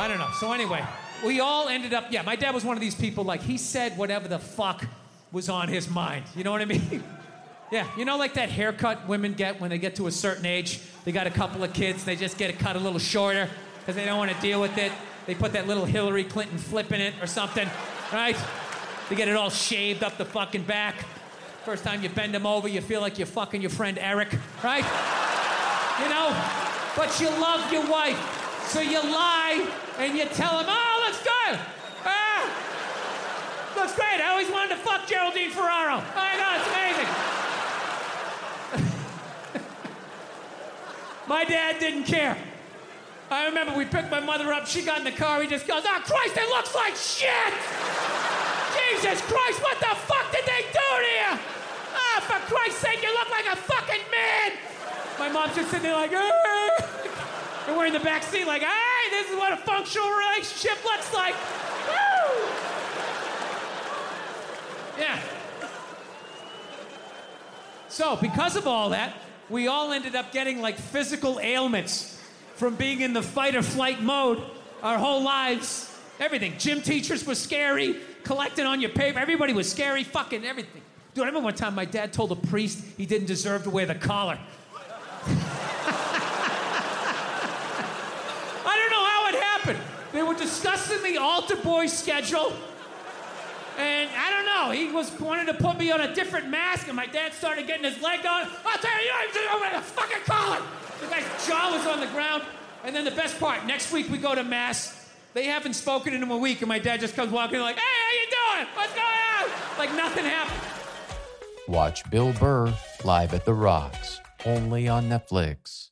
I don't know. So anyway, we all ended up. Yeah, my dad was one of these people. Like he said whatever the fuck was on his mind. You know what I mean? yeah, you know, like that haircut women get when they get to a certain age. They got a couple of kids. They just get it cut a little shorter because they don't want to deal with it. They put that little Hillary Clinton flip in it or something, right? They get it all shaved up the fucking back. First time you bend them over, you feel like you're fucking your friend Eric, right? You know? But you love your wife. So you lie and you tell him, oh, looks good. Ah, looks great. I always wanted to fuck Geraldine Ferraro. Oh my it's amazing. my dad didn't care. I remember we picked my mother up. She got in the car. He just goes, oh, Christ, it looks like shit. Jesus Christ, what the fuck did they do to you? Ah, for Christ's sake, you look like a fucking man. My mom's just sitting there like, ah. In the back seat like, hey, this is what a functional relationship looks like. Woo! Yeah. So, because of all that, we all ended up getting like physical ailments from being in the fight or flight mode our whole lives. Everything. Gym teachers were scary, collecting on your paper. Everybody was scary, fucking everything. Dude, I remember one time my dad told a priest he didn't deserve to wear the collar. I don't know how it happened. They were discussing the altar boy schedule. And I don't know, he was wanting to put me on a different mask, and my dad started getting his leg on. I'll tell you, you don't wear the fucking collar. The guy's jaw was on the ground. And then the best part, next week we go to mass. They haven't spoken in a week, and my dad just comes walking like, hey, how you doing? What's going on? Like nothing happened. Watch Bill Burr live at the Rocks, only on Netflix.